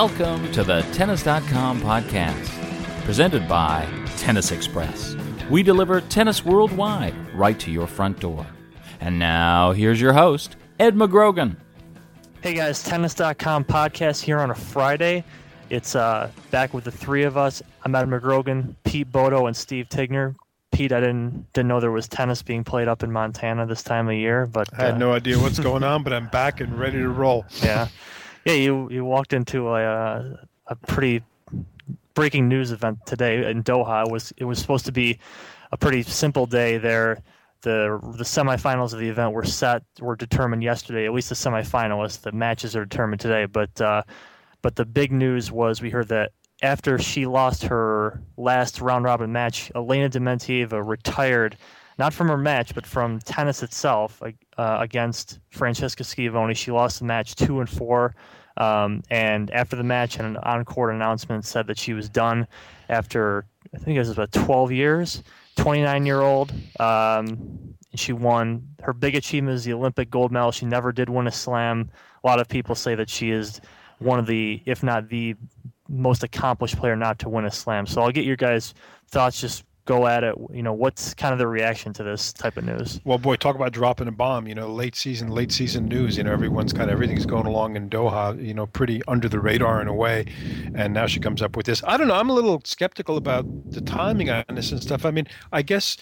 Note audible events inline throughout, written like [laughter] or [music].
Welcome to the Tennis.com podcast, presented by Tennis Express. We deliver tennis worldwide right to your front door. And now, here's your host, Ed McGrogan. Hey guys, Tennis.com podcast here on a Friday. It's uh, back with the three of us. I'm Ed McGrogan, Pete Bodo, and Steve Tignor. Pete, I didn't didn't know there was tennis being played up in Montana this time of year, but I had uh, no idea what's going on, but I'm back and ready to roll. [laughs] yeah, yeah. You you walked into a uh, a pretty breaking news event today in Doha. It was it was supposed to be a pretty simple day there. The the semifinals of the event were set were determined yesterday. At least the semifinalists. The matches are determined today. But uh, but the big news was we heard that after she lost her last round robin match, Elena Dementieva retired, not from her match, but from tennis itself uh, against Francesca Schiavone. She lost the match two and four. Um, and after the match, an on-court announcement said that she was done after I think it was about 12 years. 29 year old. Um, she won her big achievement is the Olympic gold medal. She never did win a slam. A lot of people say that she is one of the, if not the most accomplished player not to win a slam. So I'll get your guys' thoughts. Just go at it. You know, what's kind of the reaction to this type of news? Well, boy, talk about dropping a bomb. You know, late season, late season news. You know, everyone's kind of everything's going along in Doha. You know, pretty under the radar in a way. And now she comes up with this. I don't know. I'm a little skeptical about the timing on this and stuff. I mean, I guess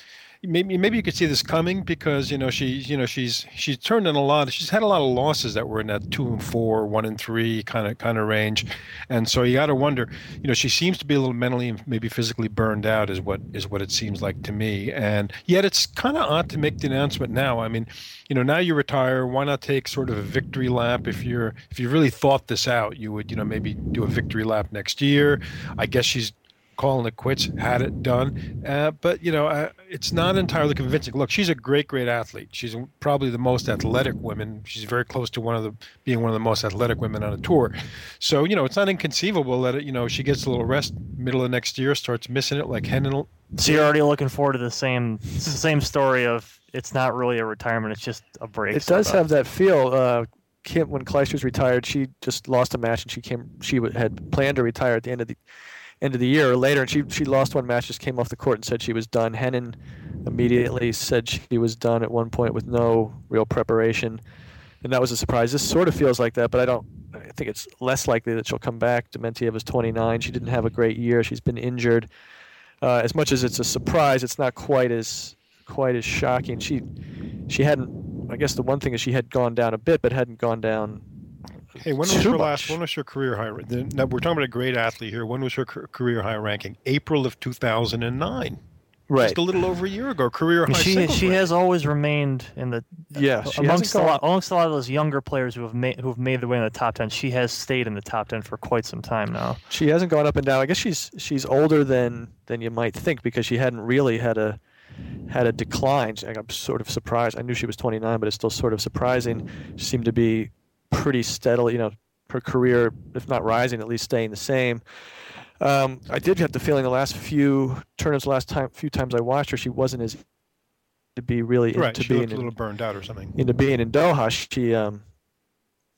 maybe maybe you could see this coming because you know she's you know she's she's turned in a lot she's had a lot of losses that were in that two and four one and three kind of kind of range. And so you got to wonder you know she seems to be a little mentally and maybe physically burned out is what is what it seems like to me. And yet it's kind of odd to make the announcement now. I mean you know now you retire why not take sort of a victory lap? If you're if you really thought this out you would you know maybe do a victory lap next year. I guess she's calling it quits, had it done. Uh, but you know, uh, it's not entirely convincing. Look, she's a great, great athlete. She's probably the most athletic woman. She's very close to one of the being one of the most athletic women on a tour. So you know, it's not inconceivable that it, you know she gets a little rest middle of next year, starts missing it like Henin. So you're already looking forward to the same same story of it's not really a retirement; it's just a break. It does have that feel. Uh, Kim, when Clijsters retired, she just lost a match, and she came. She had planned to retire at the end of the end of the year or later, and she she lost one match, just came off the court and said she was done. Henin immediately said she was done at one point with no real preparation, and that was a surprise. This sort of feels like that, but I don't. I think it's less likely that she'll come back. Dementieva was 29. She didn't have a great year. She's been injured. Uh, as much as it's a surprise, it's not quite as quite as shocking. She she hadn't. I guess the one thing is she had gone down a bit, but hadn't gone down Hey, when was her last? When was her career high? Now we're talking about a great athlete here. When was her career high ranking? April of 2009. Right, just a little over a year ago. Career high. She she has always remained in the yeah uh, amongst a lot amongst a lot of those younger players who have made who have made their way in the top ten. She has stayed in the top ten for quite some time now. She hasn't gone up and down. I guess she's she's older than than you might think because she hadn't really had a had a decline. I'm sort of surprised. I knew she was 29, but it's still sort of surprising. She seemed to be pretty steadily, you know, her career, if not rising, at least staying the same. Um, I did have the feeling the last few tournaments, last time, few times I watched her, she wasn't as to be really right, into she being a little burned out or something. Into being in Doha, she um,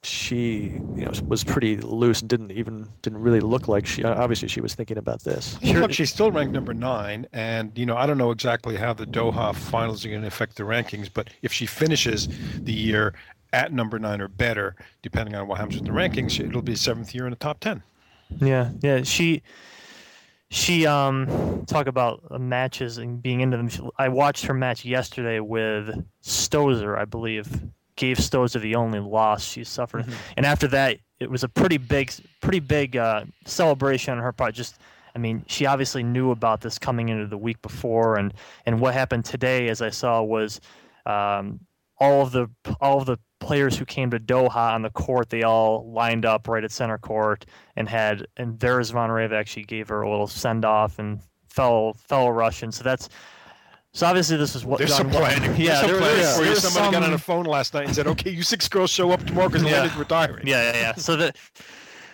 she you know was pretty loose and didn't even didn't really look like she obviously she was thinking about this. Look, she's still ranked number nine, and you know I don't know exactly how the Doha finals are going to affect the rankings, but if she finishes the year at number nine or better, depending on what happens with the rankings, it'll be seventh year in the top ten. Yeah, yeah. She she um talk about matches and being into them. I watched her match yesterday with Stosur, I believe. Gave Stosur the only loss she suffered, mm-hmm. and after that, it was a pretty big, pretty big uh, celebration on her part. Just I mean, she obviously knew about this coming into the week before, and and what happened today, as I saw, was um, all of the all of the players who came to Doha on the court, they all lined up right at center court and had and Vera Zvonareva actually gave her a little send off and fellow fellow Russian. So that's so obviously this is what there's some planning. [laughs] Yeah, there's there, planning for you. Somebody some, got on a phone last night and said, "Okay, you six girls show up tomorrow because [laughs] yeah. Leonard's retiring." Yeah, yeah, yeah. So that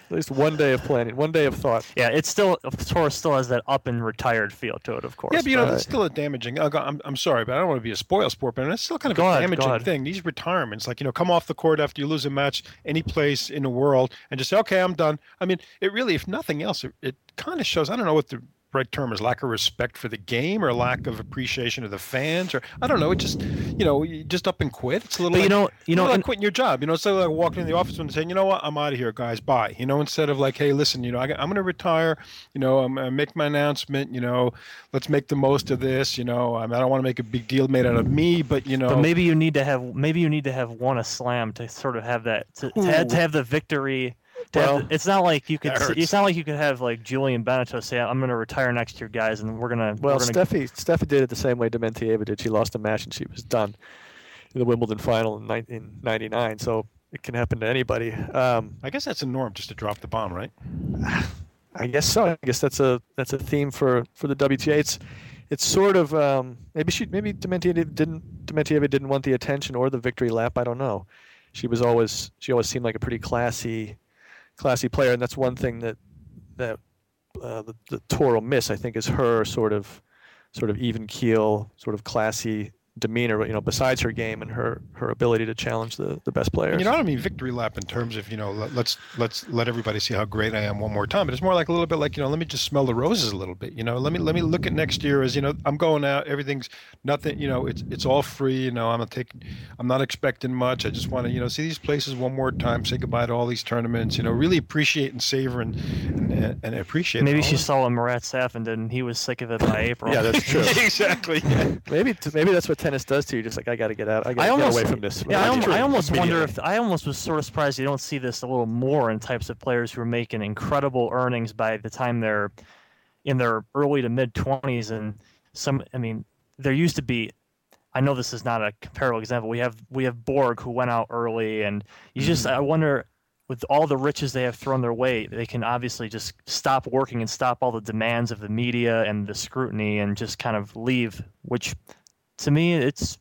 At least one day of planning, one day of thought. Yeah, it's still Torres still has that up and retired feel to it, of course. Yeah, but you know but- that's still a damaging. I'll go- I'm, I'm sorry, but I don't want to be a spoil sport, but it's still kind of Go a damaging ahead. thing. These retirements, like you know, come off the court after you lose a match, any place in the world, and just say, okay, I'm done. I mean, it really, if nothing else, it, it kind of shows. I don't know what the right term is lack of respect for the game or lack of appreciation of the fans or I don't know it just you know you just up and quit it's a little But you know, you know, like and- quitting your job. You know, it's like walking in the office and saying, you know what, I'm out of here, guys. Bye. You know, instead of like, hey, listen, you know, I, I'm going to retire. You know, I'm to make my announcement. You know, let's make the most of this. You know, I, mean, I don't want to make a big deal made out of me, but you know, But maybe you need to have maybe you need to have won a slam to sort of have that to, to, have, to have the victory. To have Well, it's not like you could. that. It's not like you could have like Julien Benneteau say, "I'm going to retire next year, guys, and we're gonna." Well, we're gonna, Steffi Steffi did it the same way Dementieva did. She lost a match and she was done in the Wimbledon final in, ni- in '99. So it can happen to anybody. Um, I guess that's a norm just to drop the bomb, right? [sighs] I guess so. I guess that's a that's a theme for for the WTA. It's it's sort of um, maybe she maybe Dementieva didn't Dementieva didn't want the attention or the victory lap. I don't know. She was always she always seemed like a pretty classy classy player, and that's one thing that that uh, the, the tour will miss. I think is her sort of sort of even keel, sort of classy demeanor. You know, besides her game and her her ability to challenge the the best players. And, you know, I don't mean victory lap in terms of you know let, let's let's let everybody see how great I am one more time, but it's more like a little bit like you know let me just smell the roses a little bit. You know, let me let me look at next year as you know I'm going out, everything's nothing. You know, it's it's all free. You know, I'm gonna take, I'm not expecting much. I just want to you know see these places one more time, say goodbye to all these tournaments. You know, really appreciate and savor and and, and appreciate. maybe she of saw what Marat Safin did, and he was sick of it by April. yeah, that's true. exactly. yeah. maybe maybe that's what tennis does to you. Just like I got to get out. I got to get almost away from this. Yeah, I, Right. I almost wonder if I almost was sort of surprised you don't see this a little more in types of players who are making incredible earnings by the time they're in their early to mid twenties, and some. I mean, there used to be. I know this is not a comparable example. We have we have Borg who went out early, and you just mm-hmm. I wonder with all the riches they have thrown their way, they can obviously just stop working and stop all the demands of the media and the scrutiny and just kind of leave. Which, to me, it's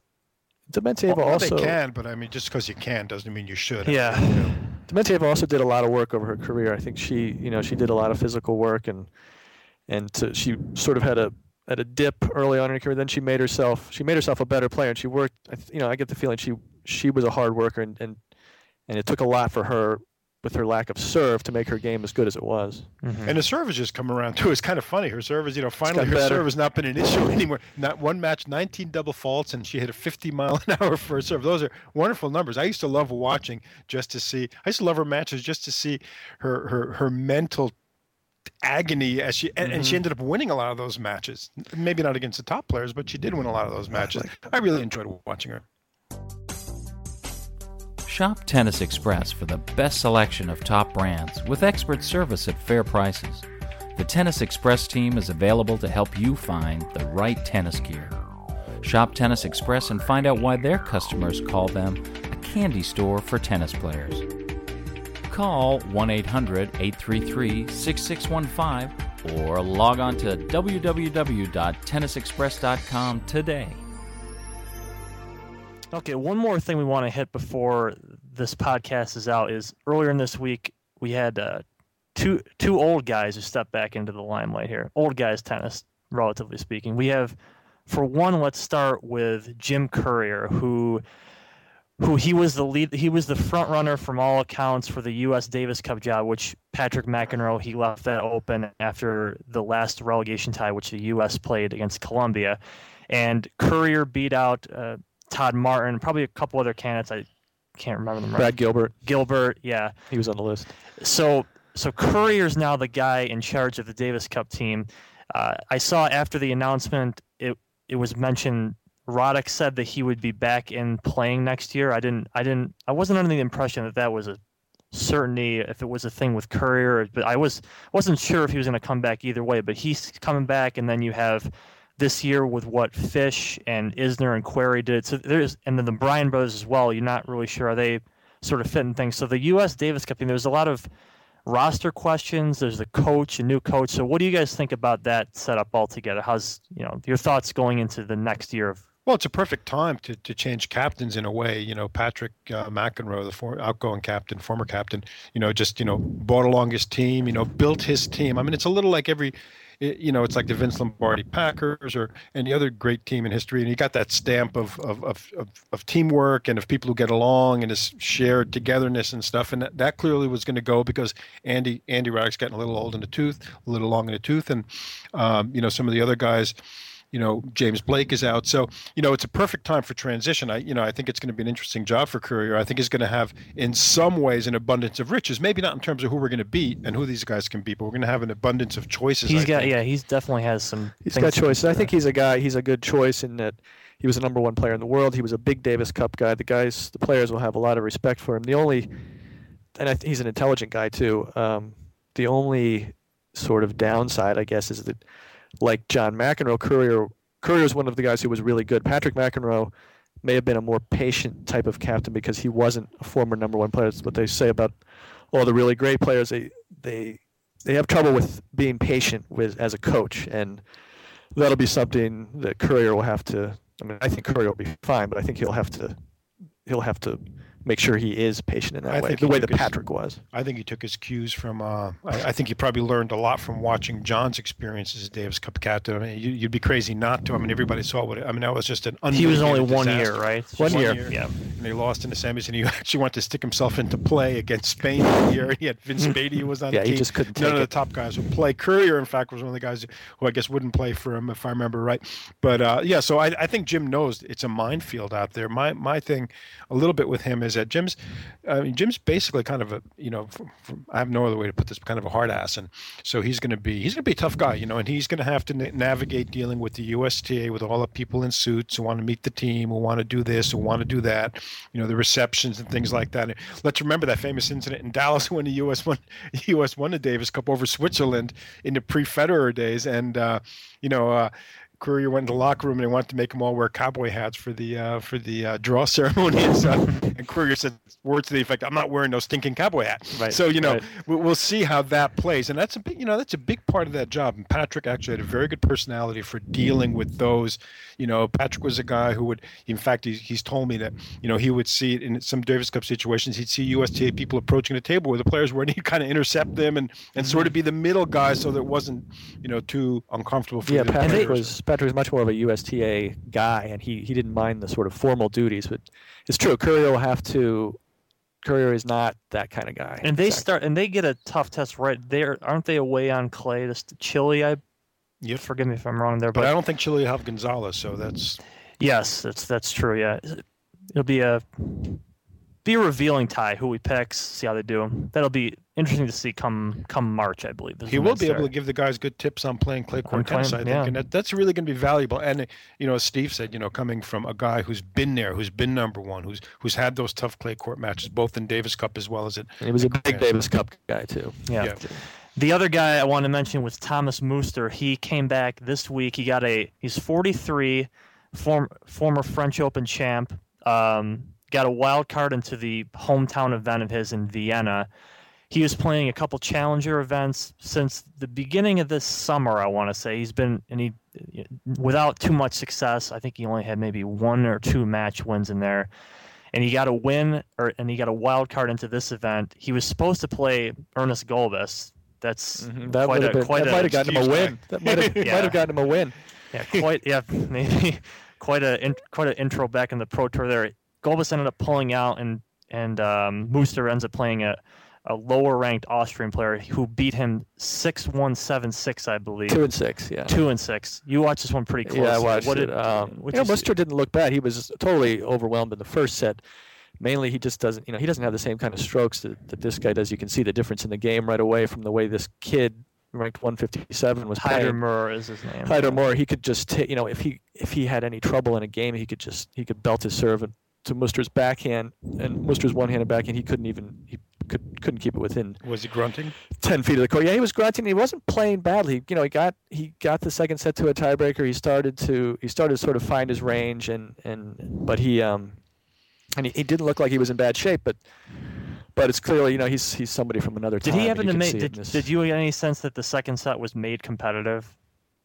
Dementieva Well, also they can, but I mean, just because you can doesn't mean you should. Yeah. You know. Dementieva also did a lot of work over her career. I think she, you know, she did a lot of physical work and and to, she sort of had a had a dip early on in her career. Then she made herself she made herself a better player and she worked. You know, I get the feeling she she was a hard worker and and and it took a lot for her with her lack of serve to make her game as good as it was. Mm-hmm. And the serve has just come around too. It's kind of funny. Her serve is, you know, finally her better. serve has not been an issue [laughs] anymore. Not one match, 19 double faults, and she hit a 50 mile an [laughs] hour first serve. Those are wonderful numbers. I used to love watching just to see. I used to love her matches just to see her her her mental agony as she and, and she mm-hmm. ended up winning a lot of those matches. Maybe not against the top players, but she did win a lot of those matches. I really enjoyed watching her. Shop Tennis Express for the best selection of top brands with expert service at fair prices. The Tennis Express team is available to help you find the right tennis gear. Shop Tennis Express and find out why their customers call them a candy store for tennis players. Call 1 800 833 6615 or log on to www.tennisexpress.com today. Okay, one more thing we want to hit before this podcast is out is earlier in this week we had uh, two two old guys who stepped back into the limelight here. Old guys tennis, relatively speaking. We have, for one, let's start with Jim Courier, who who he was the lead he was the front runner from all accounts for the US Davis Cup job, which Patrick McEnroe he left that open after the last relegation tie which the US played against Colombia. And Courier beat out uh, Todd Martin, probably a couple other candidates. I can't remember them right. Brad Gilbert, Gilbert, yeah. he was on the list. So so Courier's now the guy in charge of the Davis Cup team. Uh, I saw after the announcement, it it was mentioned. Roddick said that he would be back in playing next year. I didn't. I didn't. I wasn't under the impression that that was a certainty if it was a thing with Courier. But I was wasn't sure if he was going to come back either way. But he's coming back, and then you have this year with what Fish and Isner and Querrey did. So there's and then the Bryan brothers as well. You're not really sure are they sort of fitting things. So the U.S. Davis Cup team, there's a lot of roster questions. There's the coach, a new coach. So what do you guys think about that setup altogether? How's you know your thoughts going into the next year of Well, it's a perfect time to, to change captains in a way. You know, Patrick uh, McEnroe, the for, outgoing captain, former captain, you know, just, you know, brought along his team, you know, built his team. I mean, it's a little like every, you know, it's like the Vince Lombardi Packers or any other great team in history. And he got that stamp of, of, of, of, of teamwork and of people who get along and this shared togetherness and stuff. And that, that clearly was going to go because Andy, Andy Roddick's getting a little old in the tooth, a little long in the tooth. And, um, you know, some of the other guys, you know James Blake is out, so you know it's a perfect time for transition. I you know I think it's going to be an interesting job for Courier. I think he's going to have in some ways an abundance of riches. Maybe not in terms of who we're going to beat and who these guys can beat, but we're going to have an abundance of choices. He's I got think. yeah, he's definitely has some. He's got choices. I think he's a guy. He's a good choice in that he was a number one player in the world. He was a big Davis Cup guy. The guys, the players will have a lot of respect for him. The only, and I, he's an intelligent guy too. Um, the only sort of downside, I guess, is that like John McEnroe, Courier Courier is one of the guys who was really good. Patrick McEnroe may have been a more patient type of captain because he wasn't a former number one player. That's what they say about all the really great players. They they they have trouble with being patient with as a coach, and that'll be something that Courier will have to. I mean, I think Courier will be fine, but I think he'll have to he'll have to make sure he is patient in that I way, the way that his- Patrick was. I think he took his cues from. Uh, I, I think he probably learned a lot from watching John's experiences as a Davis Cup captain. I mean, you, you'd be crazy not to. I mean, everybody saw what. It, I mean, that was just an. He was only unmitigated one year, right? One One year. year. Yeah. And they lost in the semis, and he [laughs] actually wanted to stick himself into play against Spain that year. He had Vince [laughs] Spadea who was on Yeah, the he just couldn't None of the it. top guys would play. Courier, in fact, was one of the guys who I guess wouldn't play for him, if I remember right. But uh, yeah, so I, I think Jim knows it's a minefield out there. My my thing, a little bit with him is that Jim's, I mean, Jim's basically kind of a you know, from, from, I have no other way to put this, kind of a hard ass, and so he's going to be he's going to be a tough guy, you know, and he's going to have to na- navigate dealing with the USTA with all the people in suits who want to meet the team, who want to do this, who want to do that, you know, the receptions and things like that. And let's remember that famous incident in Dallas [laughs] when the U.S. won [laughs] U.S. won the Davis Cup over Switzerland in the pre-Federer days, and uh, you know. Uh, Courier went into the locker room and they wanted to make them all wear cowboy hats for the uh, for the uh, draw [laughs] ceremony and stuff. and Courier said words to the effect, "I'm not wearing no stinking cowboy hat." Right, So you know, right. we- we'll see how that plays, and that's a big, you know, that's a big part of that job. And Patrick actually had a very good personality for dealing with those. You know, Patrick was a guy who would, in fact, he's, he's told me that you know he would see it in some Davis Cup situations. He'd see USTA people approaching the table where the players were, and he'd kind of intercept them and and sort of be the middle guy, so that it wasn't you know too uncomfortable for Yeah, the Patrick players. was Patrick was much more of a USTA guy, and he, he didn't mind the sort of formal duties. But it's true, Courier will have to. Courier is not that kind of guy. And they Exactly. start and they get a tough test right there. Aren't they away on clay? This Chile, I Yep. forgive me if I'm wrong there, But I don't think Chile have Gonzalez, so that's yes, that's that's true. Yeah, it'll be a be a revealing tie who we pick. See how they do. That'll be interesting to see come come March, I believe. he will they be able to give the guys good tips on playing clay court playing- tennis. I think, yeah. and that, that's really going to be valuable. And you know, as Steve said, you know, coming from a guy who's been there, who's been number one, who's who's had those tough clay court matches, both in Davis Cup as well as it. He was a big Davis Cup guy too. Yeah. Yeah. The other guy I want to mention was Thomas Muster. He came back this week. He got a he's 43, form, former French Open champ. Um, got a wild card into the hometown event of his in Vienna. He was playing a couple challenger events since the beginning of this summer. I want to say he's been and he without too much success. I think he only had maybe one or two match wins in there and he got a win or and he got a wild card into this event. He was supposed to play Ernest Gulbis. That's Mm-hmm. That quite would a have been quite that a might have gotten him a win. That might have [laughs] Yeah. might have gotten him a win. yeah, quite yeah [laughs] maybe quite a in, quite an intro back in the pro tour there. Gulbis ended up pulling out and and um, Muster ends up playing a a lower ranked Austrian player who beat him six one seven six I believe. Two and six, yeah. Two and six. You watched this one pretty close. Yeah, I watched what it. Did, Um, you know. Muster didn't look bad. He was totally overwhelmed in the first set. Mainly, he just doesn't. You know, he doesn't have the same kind of strokes that, that this guy does. You can see the difference in the game right away from the way this kid, ranked 157, was Haider. Maurer is his name. Haider-Maurer, he could just, ta- you know, if he if he had any trouble in a game, he could just he could belt his serve and, to Muster's backhand, and Muster's one-handed backhand, he couldn't even he could couldn't keep it within Was he grunting? 10 feet of the court. Yeah, he was grunting. He wasn't playing badly. You know, he got he got the second set to a tiebreaker. He started to he started to sort of find his range and and but he um and he, he didn't look like he was in bad shape, but but it's clearly, you know, he's he's somebody from another Did time. he and happen you to can make? see it Did, this- did you get any sense that the second set was made competitive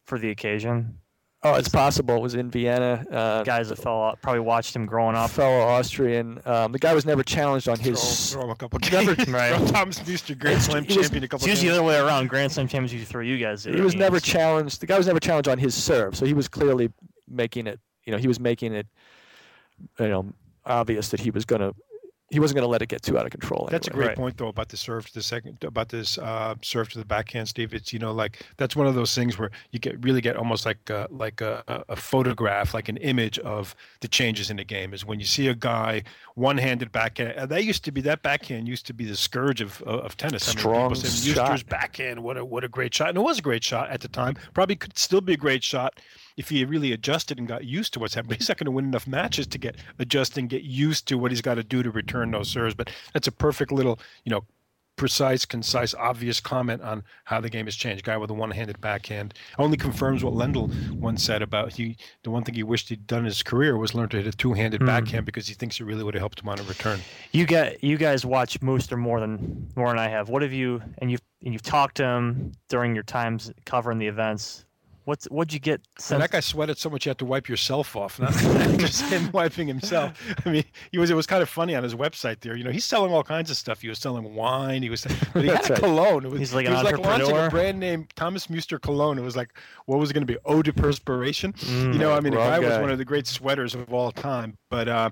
for the occasion? Oh, it's possible. It was in Vienna. Uh, Guys that fell out probably watched him growing up. fellow Austrian. Um, the guy was never challenged on his. Throw, throw him a couple Never- games. [laughs] Right. Throw Thomas Muster, Grand Slam he was- champion, a couple It's usually the other way around. Grand Slam champions usually throw you guys. He was never challenged. The guy was never challenged on his serve, so he was clearly making it. You know, he was making it. You know, obvious that he was gonna. He wasn't gonna let it get too out of control. That's a great Right. point, though, about the serve to the second, about this uh, serve to the backhand, Steve. It's you know like that's one of those things where you get really get almost like uh, like a, a- a photograph, like an image of the changes in the game. Is when you see a guy one-handed backhand. uh, That used to be that backhand used to be the scourge of of of tennis. I mean, Strong people say shot. Backhand, what a what a great shot, and it was a great shot at the time. Probably could still be a great shot if he really adjusted and got used to what's happening. [laughs] He's not going to win enough matches to get adjust and get used to what he's got to do to return those serves. But that's a perfect little, you know, precise, concise, obvious comment on how the game has changed. Guy with a one-handed backhand only confirms what Lendl once said about he. The one thing he wished he'd done in his career was learn to hit a two-handed Hmm. backhand because he thinks it really would have helped him on a return. You get you guys watch Muster more than more than I have. What have you and you've and you've talked to him during your times covering the events. What's what'd you get And since that guy sweated so much you had to wipe yourself off, not [laughs] just him wiping himself. I mean, he was. It was kind of funny on his website there. You know, he's selling all kinds of stuff. He was selling wine. He was, but he had [laughs] That's a right. cologne. It was, He's like he an was like launching a brand name Thomas Muster cologne. It was like, what was it going to be? Eau de perspiration. Mm, you know, I mean, the wrong guy, was one of the great sweaters of all time. But uh,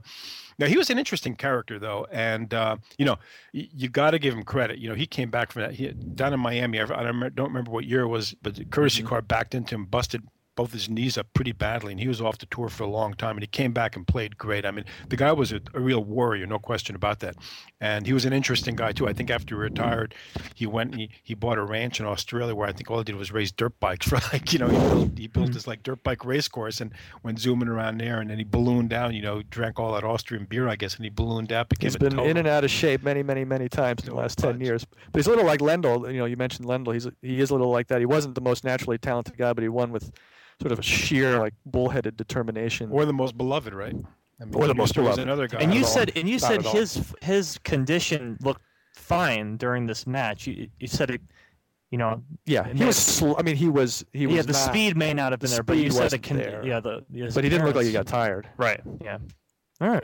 now he was an interesting character, though, and uh, you know, y- you got to give him credit. You know, he came back from that he, down in Miami. I, I don't remember- what year it was, but the courtesy Mm-hmm. car backed into him, busted both his knees up pretty badly, and he was off the tour for a long time. And he came back and played great. I mean, the guy was a, a real warrior, no question about that. And he was an interesting guy too. I think after he retired, he went and he, he bought a ranch in Australia where I think all he did was raise dirt bikes for [laughs] like you know he built he built hmm. this like dirt bike race course and went zooming around there, and then he ballooned down. You know, drank all that Austrian beer, I guess, and he ballooned out. Became He's been total- in and out of shape many, many, many times in the last ten years. But he's a little like Lendl. You know, you mentioned Lendl. He's he is a little like that. He wasn't the most naturally talented guy, but he won with sort of a sheer, like bullheaded determination. or the most beloved, right? I mean, Or the most beloved. another guy. and you at all. said and you Not said his his condition looked fine during this match. You you said it, you know, yeah, he was. that's- Sl- I mean, he was. He was. yeah, the not- speed may not have been the there, but you said the wasn't con- there. yeah the his But he didn't look like he got tired. right. Yeah. All right.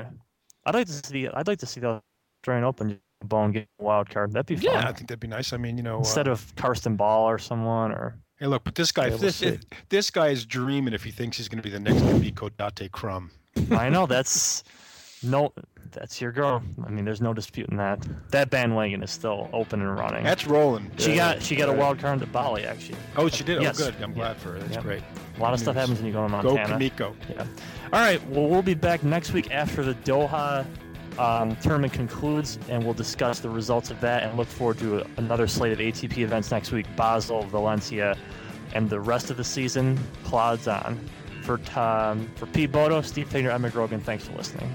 I'd like to see. I'd like to see the Australian Open bone get a wild card. That'd be fun. Yeah, I think that'd be nice. I mean, you know, Instead uh, of Carsten Ball or someone or hey, look, but this guy, Yeah, we'll this this guy is dreaming if he thinks he's going to be the next Kimiko Date Krumm. I know that's [laughs] no, that's your girl. I mean, there's no disputing that. That bandwagon is still open and running. That's rolling. she Yeah. got she got a wild card to Bali actually. Oh, she did. Oh, yes. Oh, good. I'm Yeah. glad for her. That's Yeah. great. A lot of stuff News. happens when you go to Montana. Go Montana. Kamiko. Yeah. All right. Well, we'll be back next week after the Doha um, tournament concludes, and we'll discuss the results of that and look forward to another slate of ATP events next week: Basel, Valencia, and the rest of the season plods on. For Tom, for Pete Bodo, Steve Tignor, I'm. Thanks for listening.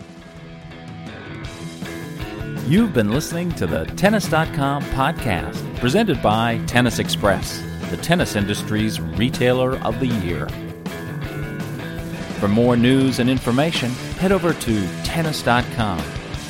You've been listening to the Tennis.com podcast, presented by Tennis Express, the tennis industry's retailer of the year. For more news and information, head over to Tennis.com.